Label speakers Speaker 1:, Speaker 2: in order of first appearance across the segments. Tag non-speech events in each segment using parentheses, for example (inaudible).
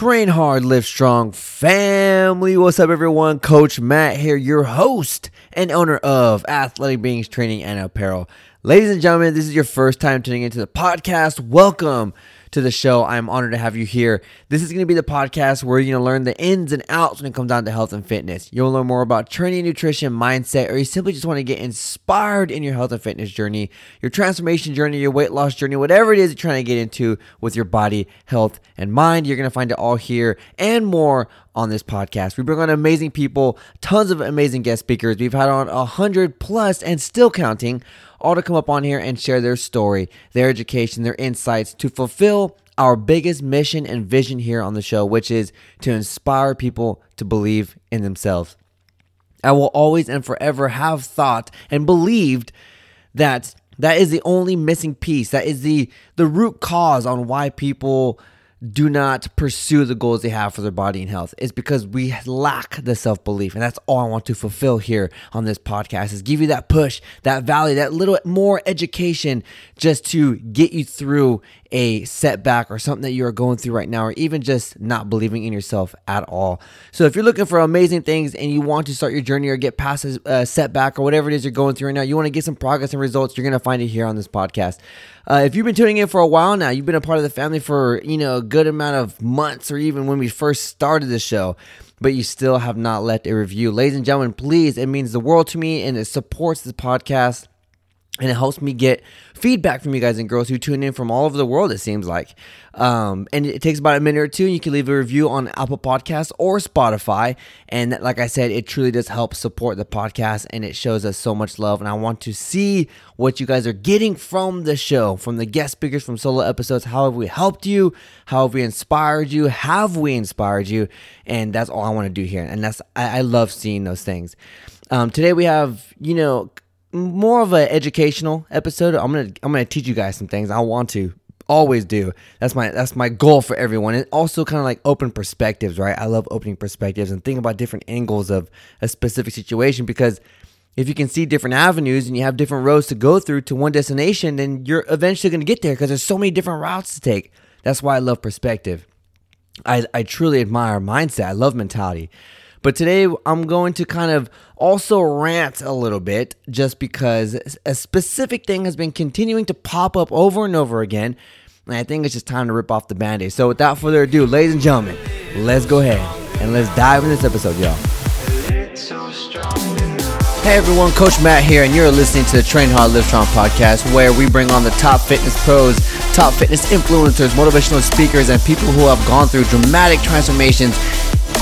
Speaker 1: Train Hard, Live Strong family. What's up, everyone? Coach Matt here, your host and owner of Athletic Beings Training and Apparel. Ladies and gentlemen, this is your first time tuning into the podcast. Welcome to the show. I'm honored to have you here. This is going to be the podcast where you're going to learn the ins and outs when it comes down to health and fitness. You'll learn more about training, nutrition, mindset, or you simply just want to get inspired in your health and fitness journey, your transformation journey, your weight loss journey, whatever it is you're trying to get into with your body, health, and mind. You're going to find it all here and more on this podcast. We bring on amazing people, tons of amazing guest speakers. We've had on a hundred plus and still counting all to come up on here and share their story, their education, their insights to fulfill our biggest mission and vision here on the show, which is to inspire people to believe in themselves. I will always and forever have thought and believed that that is the only missing piece. That is the the root cause on why people do not pursue the goals they have for their body and health. Is because we lack the self-belief. And that's all i want to fulfill here on this podcast is give you that push that value that little more education just to get you through a setback or something that you are going through right now, or even just not believing in yourself at all. So, if you're looking for amazing things and you want to start your journey or get past a setback or whatever it is you're going through right now, you want to get some progress and results, you're going to find it here on this podcast. Uh, if you've been tuning in for a while now, you've been a part of the family for you know a good amount of months, or even when we first started the show but you still have not left a review. Ladies and gentlemen, please, it means the world to me and it supports the podcast and it helps me get feedback from you guys and girls who tune in from all over the world it seems like. Um, and it takes about a minute or two you can leave a review on apple podcasts or spotify. And like i said it truly does help support the podcast and it shows us so much love. And i want to see what you guys are getting from the show from the guest speakers from solo episodes. How have we helped you? How have we inspired you? Have we inspired you? And that's all i want to do here. And that's i, I love seeing those things. Um, today we have you know more of an educational episode. I'm gonna I'm gonna teach you guys some things. I want to always do. That's my that's my goal for everyone. And also kind of like open perspectives, right? I love opening perspectives and think about different angles of a specific situation because if you can see different avenues and you have different roads to go through to one destination, then you're eventually to get there because there's so many different routes to take. That's why I love perspective. I, I truly admire mindset. I love mentality. But today I'm going to kind of also rant a little bit just because a specific thing has been continuing to pop up over and over again. And I think it's just time to rip off the band aid. So without further ado, ladies and gentlemen, let's go ahead and let's dive in this episode, y'all. Hey everyone, Coach Matt here, and you're listening to the Train Hard Live Strong podcast, where we bring on the top fitness pros, top fitness influencers, motivational speakers, and people who have gone through dramatic transformations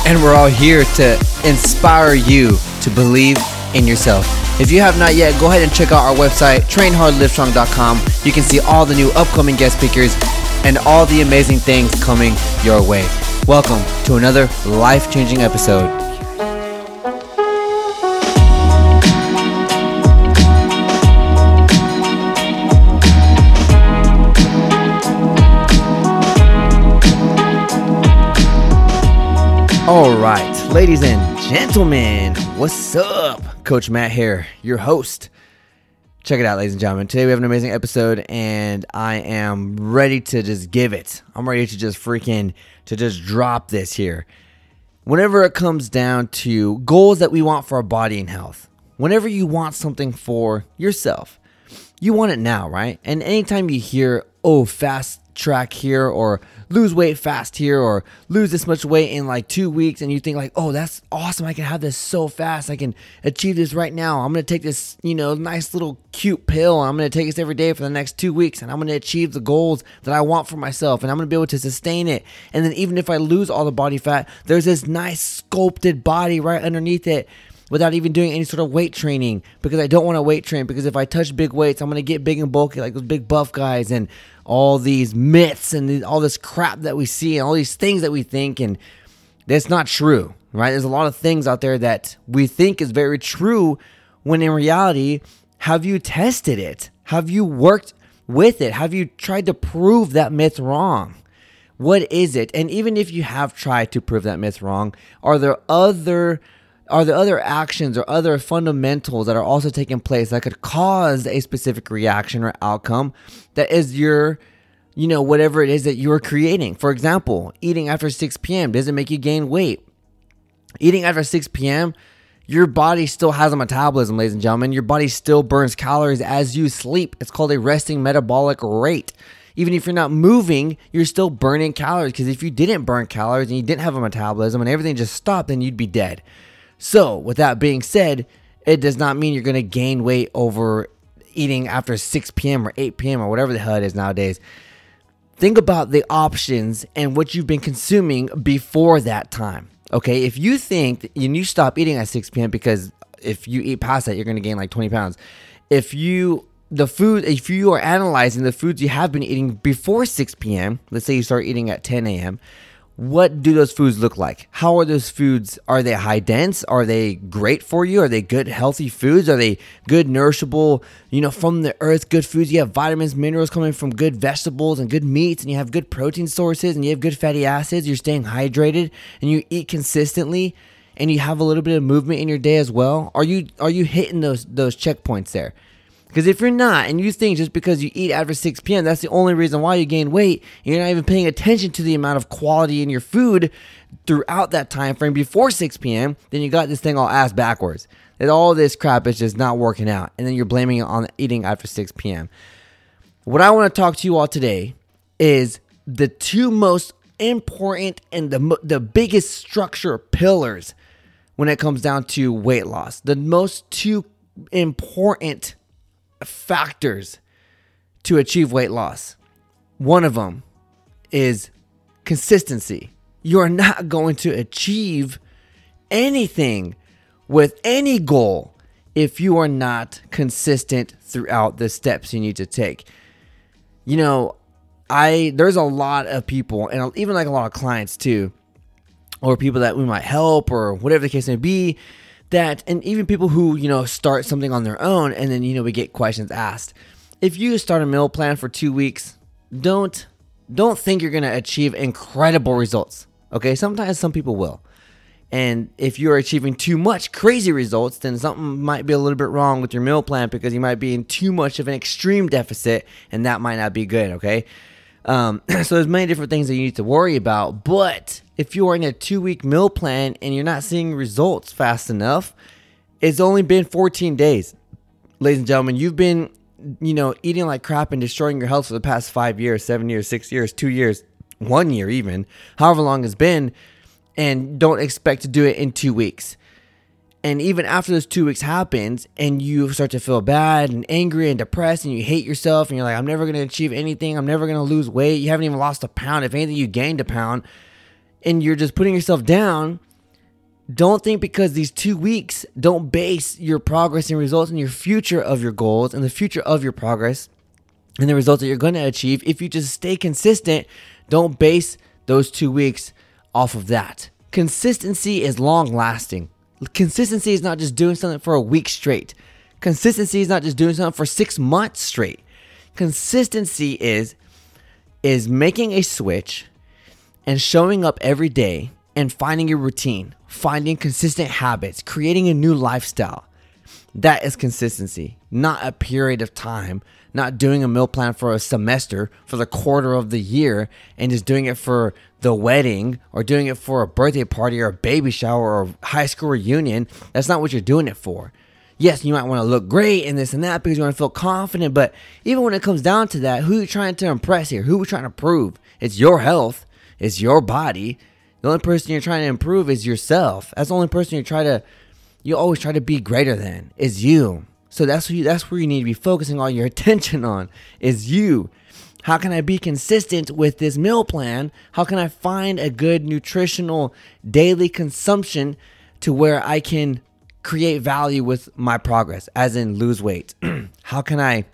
Speaker 1: and we're all here to inspire you to believe in yourself. If you have not yet, go ahead and check out our website, trainhardlivestrong.com. You can see all the new upcoming guest speakers and all the amazing things coming your way. Welcome to another life changing episode All right, ladies and gentlemen, what's up? Coach Matt here, your host. Check it out, ladies and gentlemen. Today we have an amazing episode, and I am ready to just give it. I'm ready to just freaking to just drop this here. Whenever it comes down to goals that we want for our body and health, whenever you want something for yourself, you want it now, right? And anytime you hear, oh, fast track here or lose weight fast here or lose this much weight in like two weeks and you think like oh that's awesome. I can have this so fast. I can achieve this right now. I'm gonna take this you know nice little cute pill. I'm gonna take this every day for the next two weeks and i'm gonna achieve the goals that i want for myself and i'm gonna be able to sustain it. And then even if i lose all the body fat there's this nice sculpted body right underneath it without even doing any sort of weight training because I don't want to weight train because if I touch big weights, I'm going to get big and bulky like those big buff guys and all these myths and all this crap that we see and all these things that we think and that's not true, right? There's a lot of things out there that we think is very true when in reality, have you tested it? Have you worked with it? Have you tried to prove that myth wrong? What is it? And even if you have tried to prove that myth wrong, are there other are there other actions or other fundamentals that are also taking place that could cause a specific reaction or outcome that is your you know, whatever it is that you're creating. For example, eating after 6 p.m. doesn't make you gain weight. Eating after 6 p.m., your body still has a metabolism, ladies and gentlemen. Your body still burns calories as you sleep. It's called a resting metabolic rate. Even if you're not moving, you're still burning calories because if you didn't burn calories and you didn't have a metabolism and everything just stopped, then you'd be dead. So, with that being said, it does not mean you're going to gain weight over eating after 6 p.m. or 8 p.m. or whatever the hell it is nowadays. Think about the options and what you've been consuming before that time. Okay, if you think and you stop eating at 6 p.m. because if you eat past that, you're going to gain like 20 pounds. If you the food if you are analyzing the foods you have been eating before 6 p.m. let's say you start eating at 10 a.m what do those foods look like? How are those foods? Are they high dense? Are they great for you? Are they good, healthy foods? Are they good, nourishable, you know, from the earth, good foods? You have vitamins, minerals coming from good vegetables and good meats, and you have good protein sources, and you have good fatty acids. You're staying hydrated, and you eat consistently, and you have a little bit of movement in your day as well. Are you are you hitting those those checkpoints there? Because if you're not, and you think just because you eat after 6 p.m., that's the only reason why you gain weight, and you're not even paying attention to the amount of quality in your food throughout that time frame before 6 p.m., then you got this thing all ass backwards. That all this crap is just not working out, and then you're blaming it on eating after 6 p.m. What I want to talk to you all today is the two most important and the the biggest structure pillars when it comes down to weight loss. The most two important factors to achieve weight loss. One of them is consistency. You are not going to achieve anything with any goal if you are not consistent throughout the steps you need to take. You know, I there's a lot of people and even like a lot of clients too or people that we might help or whatever the case may be that and even people who you know start something on their own and then you know we get questions asked. If you start a meal plan for two weeks don't don't think you're to achieve incredible results okay? Sometimes some people will. And if you're achieving too much crazy results then something might be a little bit wrong with your meal plan because you might be in too much of an extreme deficit and that might not be good okay um, (clears throat) so there's many different things that you need to worry about. But if you are in a two week meal plan and you're not seeing results fast enough, it's only been 14 days. Ladies and gentlemen, you've been, you know, eating like crap and destroying your health for the past five years, seven years, six years, two years, one year, even, however long it's been, and don't expect to do it in two weeks. And even after those two weeks happens and you start to feel bad and angry and depressed and you hate yourself and you're like, I'm never to achieve anything. I'm never to lose weight. You haven't even lost a pound. If anything, you gained a pound and you're just putting yourself down. Don't think because these two weeks don't base your progress and results in your future of your goals and the future of your progress and the results that you're to achieve. If you just stay consistent, don't base those two weeks off of that. Consistency is long lasting. Consistency is not just doing something for a week straight. Consistency is not just doing something for 6 months straight. Consistency is is making a switch and showing up every day and finding a routine, finding consistent habits, creating a new lifestyle. That is consistency, not a period of time, not doing a meal plan for a semester, for the quarter of the year, and just doing it for the wedding or doing it for a birthday party or a baby shower or high school reunion. That's not what you're doing it for. Yes, you might want to look great and this and that because you want to feel confident, but even when it comes down to that, who are you trying to impress here? Who are you trying to prove? It's your health, it's your body. The only person you're trying to improve is yourself. That's the only person you try to you always try to be greater than is you. So that's you, that's where you need to be focusing all your (laughs) attention on is you. How can I be consistent with this meal plan? How can I find a good nutritional daily consumption to where I can create value with my progress, as in lose weight? (clears throat) How can I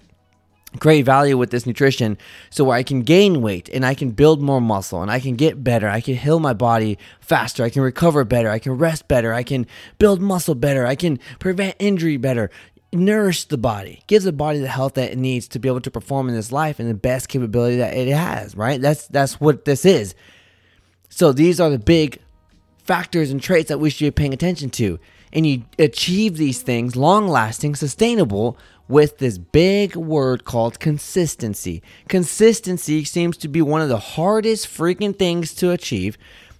Speaker 1: create value with this nutrition so where I can gain weight and I can build more muscle and I can get better. I can heal my body faster. I can recover better. I can rest better. I can build muscle better. I can prevent injury better nourish the body, gives the body the health that it needs to be able to perform in this life and the best capability that it has, right? That's that's what this is. So these are the big factors and traits that we should be paying attention to. And you achieve these things long lasting, sustainable with this big word called consistency. Consistency seems to be one of the hardest freaking things to achieve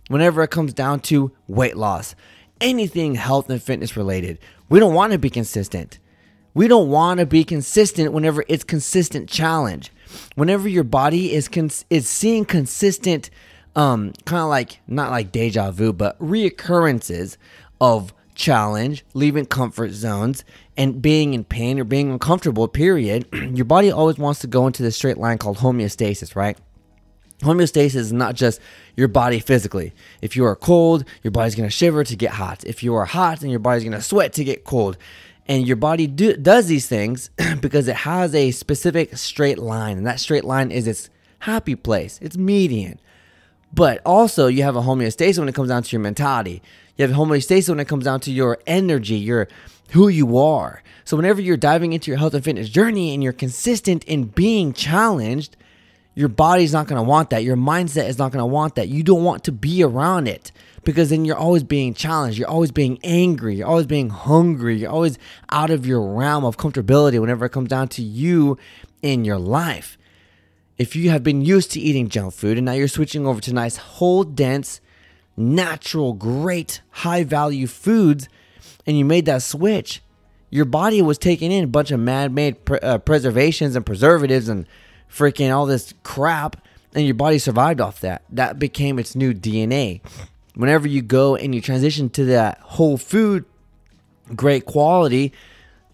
Speaker 1: whenever it comes down to weight loss. Anything health and fitness related. We don't want to be consistent. We don't want to be consistent whenever it's consistent challenge. Whenever your body is cons- is seeing consistent um kind of like not like deja vu but reoccurrences of challenge, leaving comfort zones, and being in pain or being uncomfortable, period, (clears throat) your body always wants to go into this straight line called homeostasis, right? Homeostasis is not just your body physically. If you are cold, your body's gonna shiver to get hot. If you are hot, then your body's gonna sweat to get cold. And your body do, does these things (clears throat) because it has a specific straight line, and that straight line is its happy place, its median. But also, you have a homeostasis when it comes down to your mentality. You have a homeostasis when it comes down to your energy, your who you are. So whenever you're diving into your health and fitness journey and you're consistent in being challenged, your body's not going to want that. Your mindset is not going to want that. You don't want to be around it because then you're always being challenged. You're always being angry. You're always being hungry. You're always out of your realm of comfortability whenever it comes down to you in your life. If you have been used to eating junk food and now you're switching over to nice, whole, dense, natural, great, high value foods, and you made that switch, your body was taking in a bunch of man made pre- uh, preservations and preservatives and freaking all this crap, and your body survived off that. That became its new DNA. Whenever you go and you transition to that whole food, great quality,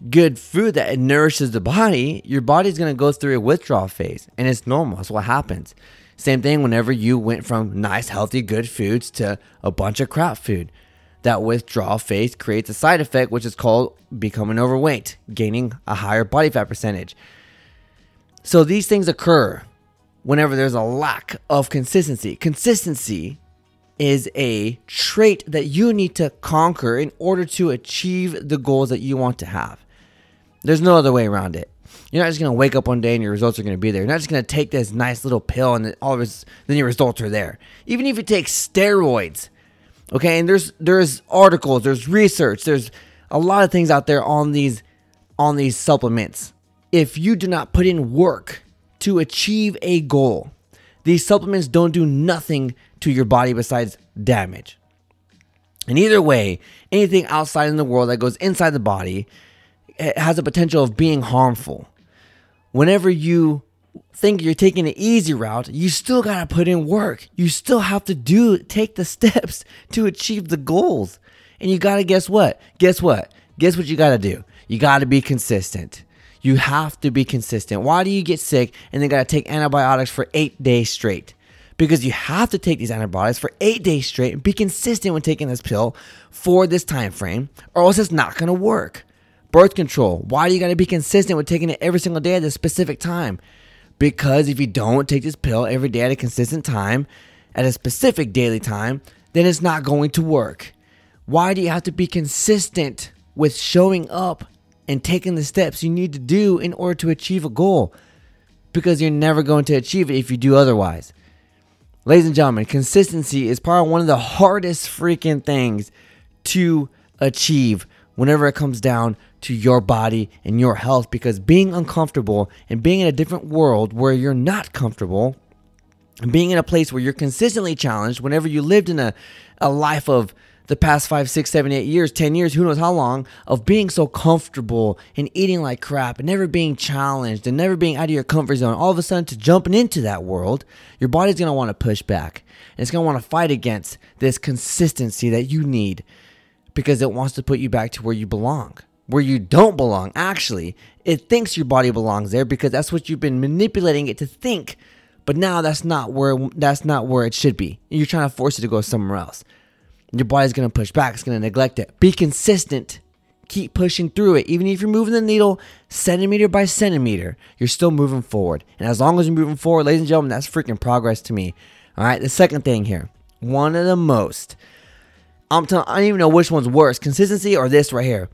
Speaker 1: good food that nourishes the body, your body's gonna go through a withdrawal phase, and it's normal. That's what happens. Same thing whenever you went from nice, healthy, good foods to a bunch of crap food. That withdrawal phase creates a side effect, which is called becoming overweight, gaining a higher body fat percentage. So these things occur whenever there's a lack of consistency. Consistency is a trait that you need to conquer in order to achieve the goals that you want to have. There's no other way around it. You're not just gonna wake up one day and your results are gonna be there. You're not just gonna take this nice little pill and all of his, then your results are there. Even if you take steroids, okay. And there's there's articles, there's research, there's a lot of things out there on these on these supplements. If you do not put in work to achieve a goal, these supplements don't do nothing to your body besides damage. And either way, anything outside in the world that goes inside the body has a potential of being harmful whenever you think you're taking an easy route, you still got to put in work. You still have to do take the (laughs) steps to achieve the goals. And you got to guess what? Guess what? Guess what you got to do? You got to be consistent. You have to be consistent. Why do you get sick and then got to take antibiotics for 8 days straight? Because you have to take these antibiotics for 8 days straight and be consistent when taking this pill for this time frame or else it's not to work. Birth control. Why do you got to be consistent with taking it every single day at a specific time? Because if you don't take this pill every day at a consistent time, at a specific daily time, then it's not going to work. Why do you have to be consistent with showing up and taking the steps you need to do in order to achieve a goal? Because you're never going to achieve it if you do otherwise. Ladies and gentlemen, consistency is probably one of the hardest freaking things to achieve whenever it comes down to your body and your health because being uncomfortable and being in a different world where you're not comfortable and being in a place where you're consistently challenged whenever you lived in a, a life of the past five, six, seven, eight years, 10 years, who knows how long, of being so comfortable and eating like crap and never being challenged and never being out of your comfort zone, all of a sudden to jumping into that world, your body's gonna wanna push back. And it's gonna wanna fight against this consistency that you need because it wants to put you back to where you belong where you don't belong. Actually, it thinks your body belongs there because that's what you've been manipulating it to think. But now that's not where that's not where it should be. You're trying to force it to go somewhere else. Your body's gonna push back. It's gonna neglect it. Be consistent. Keep pushing through it. Even if you're moving the needle centimeter by centimeter, you're still moving forward. And as long as you're moving forward, ladies and gentlemen, that's freaking progress to me. All right. The second thing here, one of the most. I'm telling. I don't even know which one's worse, consistency or this right here.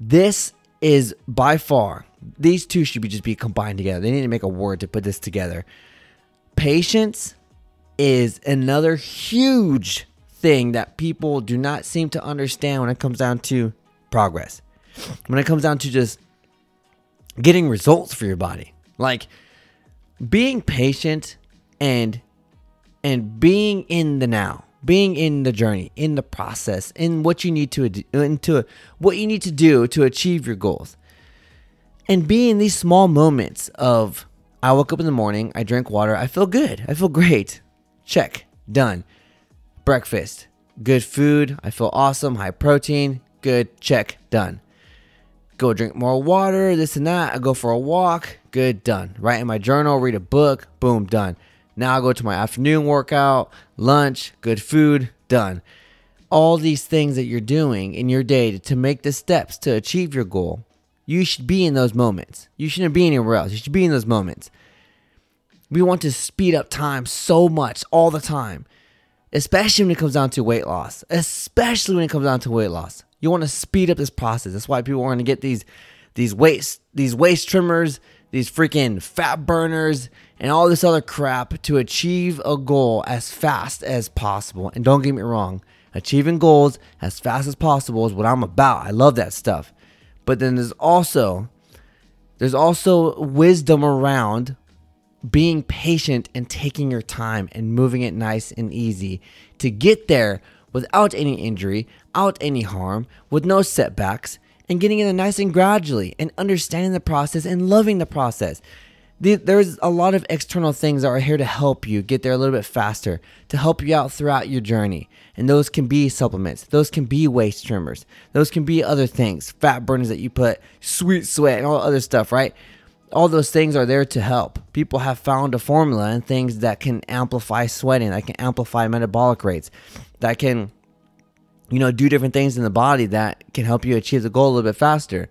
Speaker 1: This is by far, these two should be just be combined together. They need to make a word to put this together. Patience is another huge thing that people do not seem to understand when it comes down to progress. When it comes down to just getting results for your body. Like being patient and and being in the now, being in the journey, in the process, in what you need to into what you need to do to achieve your goals. And being these small moments of I woke up in the morning, I drank water, I feel good. I feel great. Check. Done. Breakfast. Good food. I feel awesome. High protein. Good. Check. Done. Go drink more water, this and that. I go for a walk. Good. Done. Write in my journal, read a book. Boom. Done. Now I go to my afternoon workout, lunch, good food. Done. All these things that you're doing in your day to make the steps to achieve your goal, you should be in those moments. You shouldn't be anywhere else. You should be in those moments. We want to speed up time so much all the time especially when it comes down to weight loss. Especially when it comes down to weight loss. You want to speed up this process. That's why people want to get these these waist these waist trimmers, these freaking fat burners, and all this other crap to achieve a goal as fast as possible. And don't get me wrong, achieving goals as fast as possible is what I'm about. I love that stuff. But then there's also there's also wisdom around being patient and taking your time and moving it nice and easy to get there without any injury, without any harm, with no setbacks, and getting in it nice and gradually and understanding the process and loving the process. There's a lot of external things that are here to help you get there a little bit faster, to help you out throughout your journey. And those can be supplements, those can be waist trimmers, those can be other things, fat burners that you put, sweet sweat, and all other stuff, right? All those things are there to help. People have found a formula and things that can amplify sweating, that can amplify metabolic rates, that can, you know, do different things in the body that can help you achieve the goal a little bit faster.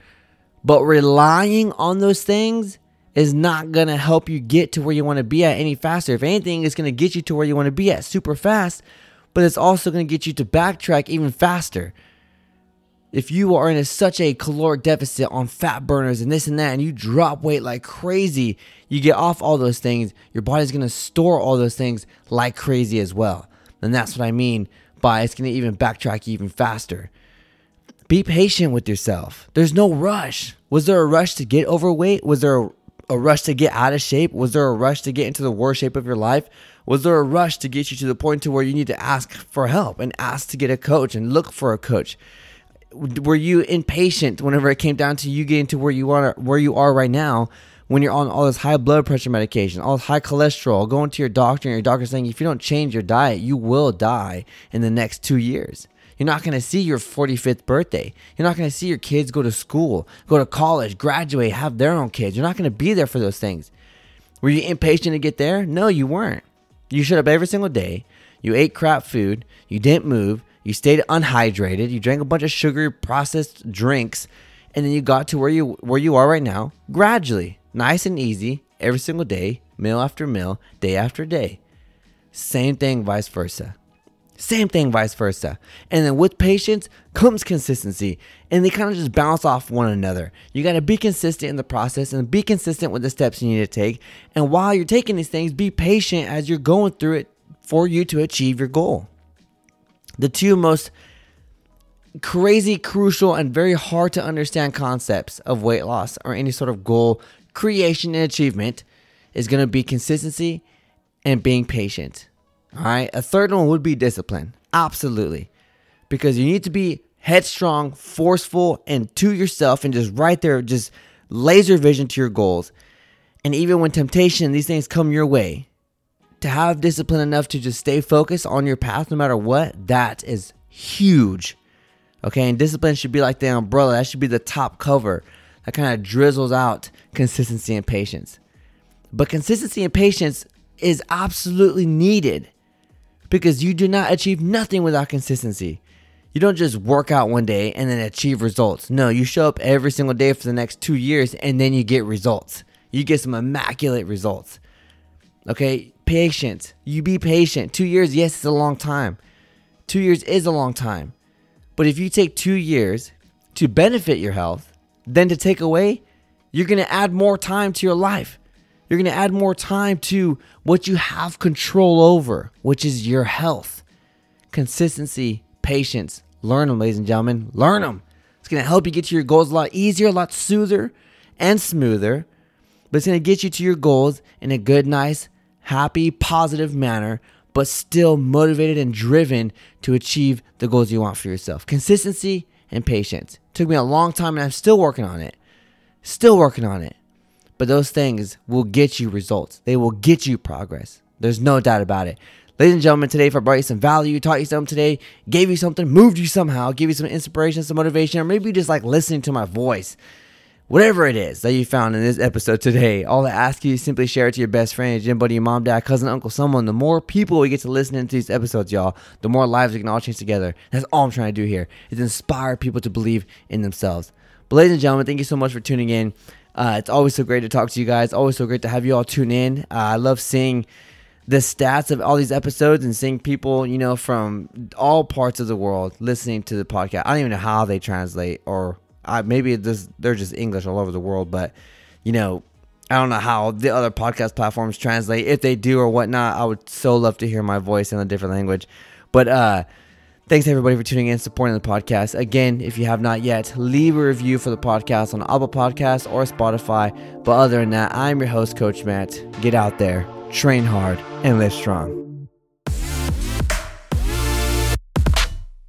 Speaker 1: But relying on those things is not going to help you get to where you want to be at any faster. If anything, it's going to get you to where you want to be at super fast, but it's also going to get you to backtrack even faster if you are in a, such a caloric deficit on fat burners and this and that, and you drop weight like crazy, you get off all those things, your body's gonna store all those things like crazy as well. And that's what I mean by it's gonna even backtrack even faster. Be patient with yourself. There's no rush. Was there a rush to get overweight? Was there a, a rush to get out of shape? Was there a rush to get into the worst shape of your life? Was there a rush to get you to the point to where you need to ask for help and ask to get a coach and look for a coach? Were you impatient whenever it came down to you getting to where you are where you are right now when you're on all this high blood pressure medication, all this high cholesterol, going to your doctor and your doctor saying if you don't change your diet, you will die in the next two years. You're not going to see your 45th birthday. You're not going to see your kids go to school, go to college, graduate, have their own kids. You're not going to be there for those things. Were you impatient to get there? No, you weren't. You showed up every single day. You ate crap food. You didn't move. You stayed unhydrated. You drank a bunch of sugary processed drinks, and then you got to where you where you are right now, gradually, nice and easy, every single day, meal after meal, day after day. Same thing, vice versa. Same thing, vice versa. And then with patience comes consistency, and they kind of just bounce off one another. You got to be consistent in the process and be consistent with the steps you need to take. And while you're taking these things, be patient as you're going through it for you to achieve your goal. The two most crazy, crucial, and very hard to understand concepts of weight loss or any sort of goal creation and achievement is going to be consistency and being patient. All right. A third one would be discipline. Absolutely. Because you need to be headstrong, forceful, and to yourself and just right there, just laser vision to your goals. And even when temptation, these things come your way, to have discipline enough to just stay focused on your path no matter what, that is huge. Okay, and discipline should be like the umbrella, that should be the top cover that kind of drizzles out consistency and patience. But consistency and patience is absolutely needed because you do not achieve nothing without consistency. You don't just work out one day and then achieve results. No, you show up every single day for the next two years and then you get results. You get some immaculate results. Okay, patient. You be patient. Two years, yes, it's a long time. Two years is a long time. But if you take two years to benefit your health, then to take away, you're going to add more time to your life. You're going to add more time to what you have control over, which is your health. Consistency, patience. Learn them, ladies and gentlemen. Learn them. It's going to help you get to your goals a lot easier, a lot smoother, and smoother, but it's going to get you to your goals in a good, nice, happy, positive manner, but still motivated and driven to achieve the goals you want for yourself. Consistency and patience. took me a long time and I'm still working on it. Still working on it. But those things will get you results. They will get you progress. There's no doubt about it. Ladies and gentlemen, today if I brought you some value, taught you something today, gave you something, moved you somehow, gave you some inspiration, some motivation, or maybe just like listening to my voice. Whatever it is that you found in this episode today, all I ask you is simply share it to your best friend, your gym buddy, your mom, dad, cousin, uncle, someone. The more people we get to listen into these episodes, y'all, the more lives we can all change together. That's all I'm trying to do here is inspire people to believe in themselves. But ladies and gentlemen, thank you so much for tuning in. Uh, it's always so great to talk to you guys. Always so great to have you all tune in. Uh, I love seeing the stats of all these episodes and seeing people, you know, from all parts of the world listening to the podcast. I don't even know how they translate, or uh, maybe just, they're just English all over the world. But you know, I don't know how the other podcast platforms translate. If they do or whatnot, I would so love to hear my voice in a different language. But uh, thanks everybody for tuning in, supporting the podcast. Again, if you have not yet, leave a review for the podcast on Apple Podcasts or Spotify. But other than that, I'm your host, Coach Matt. Get out there train hard, and live strong.